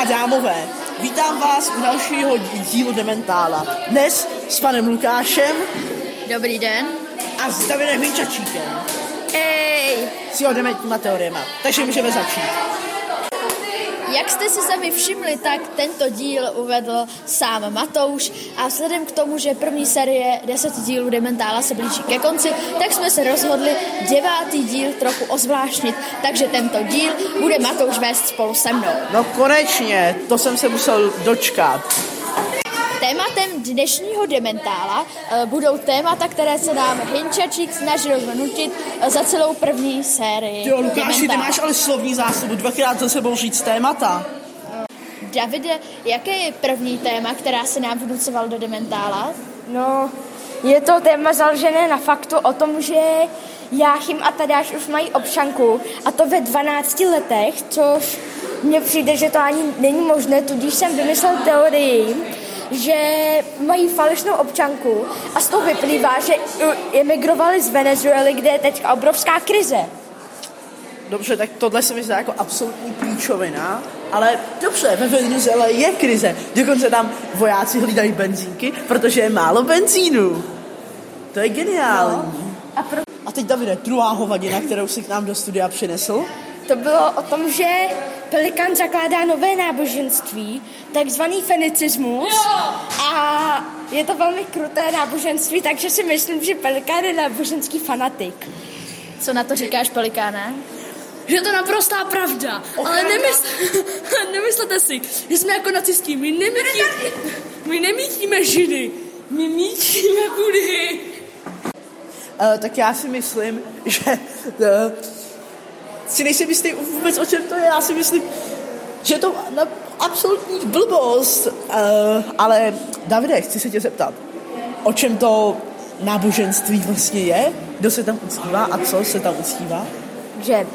a dámové, vítám vás u dalšího dílu Dementála. Dnes s panem Lukášem Dobrý den. a s Davidem Hinčačíkem Ej! s jeho dementníma teoriema. Takže můžeme začít. Jak jste si sami všimli, tak tento díl uvedl sám Matouš a vzhledem k tomu, že první série 10 dílů Dementála se blíží ke konci, tak jsme se rozhodli devátý díl trochu ozvláštnit, takže tento díl bude Matouš vést spolu se mnou. No konečně, to jsem se musel dočkat. Tématem dnešního Dementála eh, budou témata, které se nám Hinčačík snažil vnutit eh, za celou první sérii Jo, Lukáši, ty máš ale slovní zásobu, dvakrát za sebou říct témata. Davide, jaké je první téma, která se nám vnucoval do Dementála? No, je to téma založené na faktu o tom, že Jáchym a Tadáš už mají občanku a to ve 12 letech, což mně přijde, že to ani není možné, tudíž jsem vymyslel teorii, že mají falešnou občanku a z toho vyplývá, že emigrovali z Venezuely, kde je teď obrovská krize. Dobře, tak tohle se mi zdá jako absolutní píčovina, ale dobře, ve Venezuele je krize. Dokonce tam vojáci hlídají benzínky, protože je málo benzínu. To je geniální. No. A pro... A teď Davide, druhá hovadina, kterou si k nám do studia přinesl. To bylo o tom, že Pelikán zakládá nové náboženství, takzvaný fenicismus. A je to velmi kruté náboženství, takže si myslím, že Pelikán je náboženský fanatik. Co na to říkáš, Pelikáne? že je to naprostá pravda. Ale nemysl, nemyslete si, že jsme jako nacisti. My, nemítí, my nemítíme židy. My mítíme kudy. Uh, tak já si myslím, že uh, si nejsem jistý vůbec o čem to je. Já si myslím, že to na, absolutní blbost. Uh, ale Davide, chci se tě zeptat, o čem to náboženství vlastně je? Kdo se tam uctívá a co se tam uctívá? Že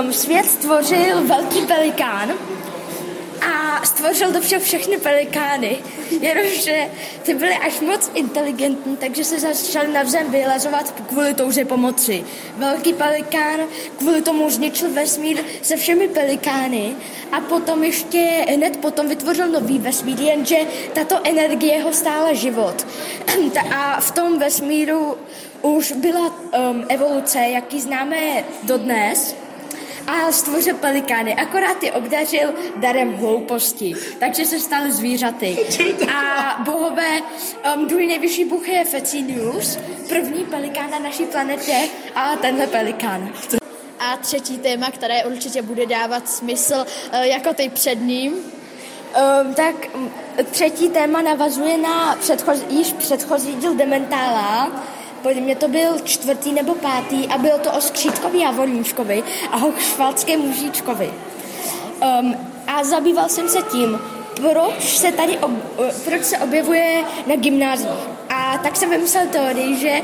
um, svět stvořil velký pelikán stvořil do všechny pelikány, jenomže ty byly až moc inteligentní, takže se začali navzem vylezovat kvůli touže pomoci. Velký pelikán kvůli tomu zničil vesmír se všemi pelikány a potom ještě hned potom vytvořil nový vesmír, jenže tato energie ho stála život. A v tom vesmíru už byla um, evoluce, jaký známe dodnes, a stvořil pelikány, akorát je obdařil darem hlouposti, takže se staly zvířaty. A bohové, um, druhý nejvyšší bůh je Fecinius, první pelikán na naší planetě a tenhle pelikán. A třetí téma, které určitě bude dávat smysl, eh, jako ty před ním. Um, tak um, třetí téma navazuje na předchozí, již předchozí díl Dementála, podle mě to byl čtvrtý nebo pátý a bylo to o Skřítkovi a Voníčkovi a Hochšvalckém mužíčkovi. Um, a zabýval jsem se tím, proč se tady ob, proč se objevuje na gymnázích. A tak jsem vymyslel teorii, že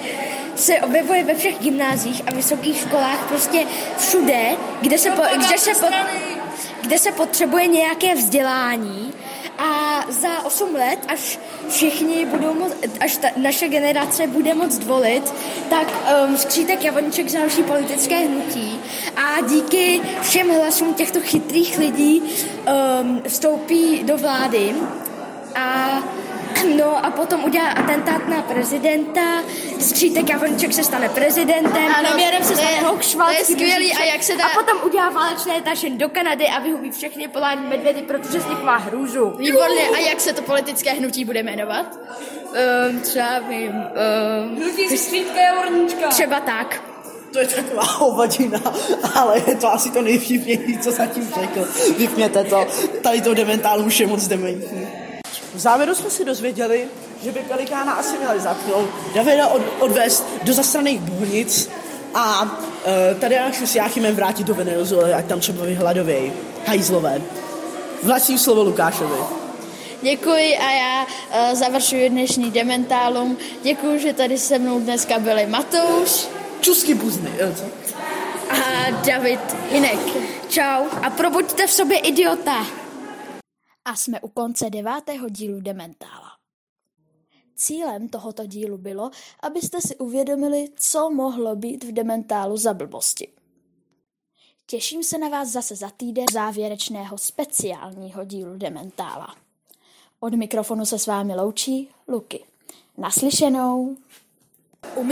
se objevuje ve všech gymnázích a vysokých školách prostě všude, kde se, po, kde se, po, kde se potřebuje nějaké vzdělání za 8 let, až všichni budou moc, až ta, naše generace bude moct volit, tak um, skřítek Javoníček založí politické hnutí a díky všem hlasům těchto chytrých lidí um, vstoupí do vlády. A No a potom udělá atentát na prezidenta, skřítek Javoníček se stane prezidentem, Ano, premiérem se stane Hochschwalský to je skvělý. A jak se dá- a potom udělá válečné tašen do Kanady a vyhubí všechny polární medvědy, protože z nich má hrůzu. Výborně. A jak se to politické hnutí bude jmenovat? Um, třeba vím, um, Hnutí skřítka je horníčka. třeba tak. To je taková hovadina, ale je to asi to nejvtipnější, co zatím řekl. Vypněte to, tady to dementálu už je moc dementní. V závěru jsme si dozvěděli, že by Pelikána asi měli zatknout, Davida od, odvést do zastraných bohnic a uh, tady až s Jáchymem vrátit do Venezuely, ať tam třeba vyhladovějí. Hajzlové. Vlastní slovo Lukášovi. Děkuji a já uh, završuji dnešní Dementálum. Děkuji, že tady se mnou dneska byli Matouš Čusky buzny. co? a David Hinek. Čau a probuďte v sobě idiota. A jsme u konce devátého dílu Dementála. Cílem tohoto dílu bylo, abyste si uvědomili, co mohlo být v Dementálu za blbosti. Těším se na vás zase za týden závěrečného speciálního dílu Dementála. Od mikrofonu se s vámi loučí Luky. Naslyšenou. U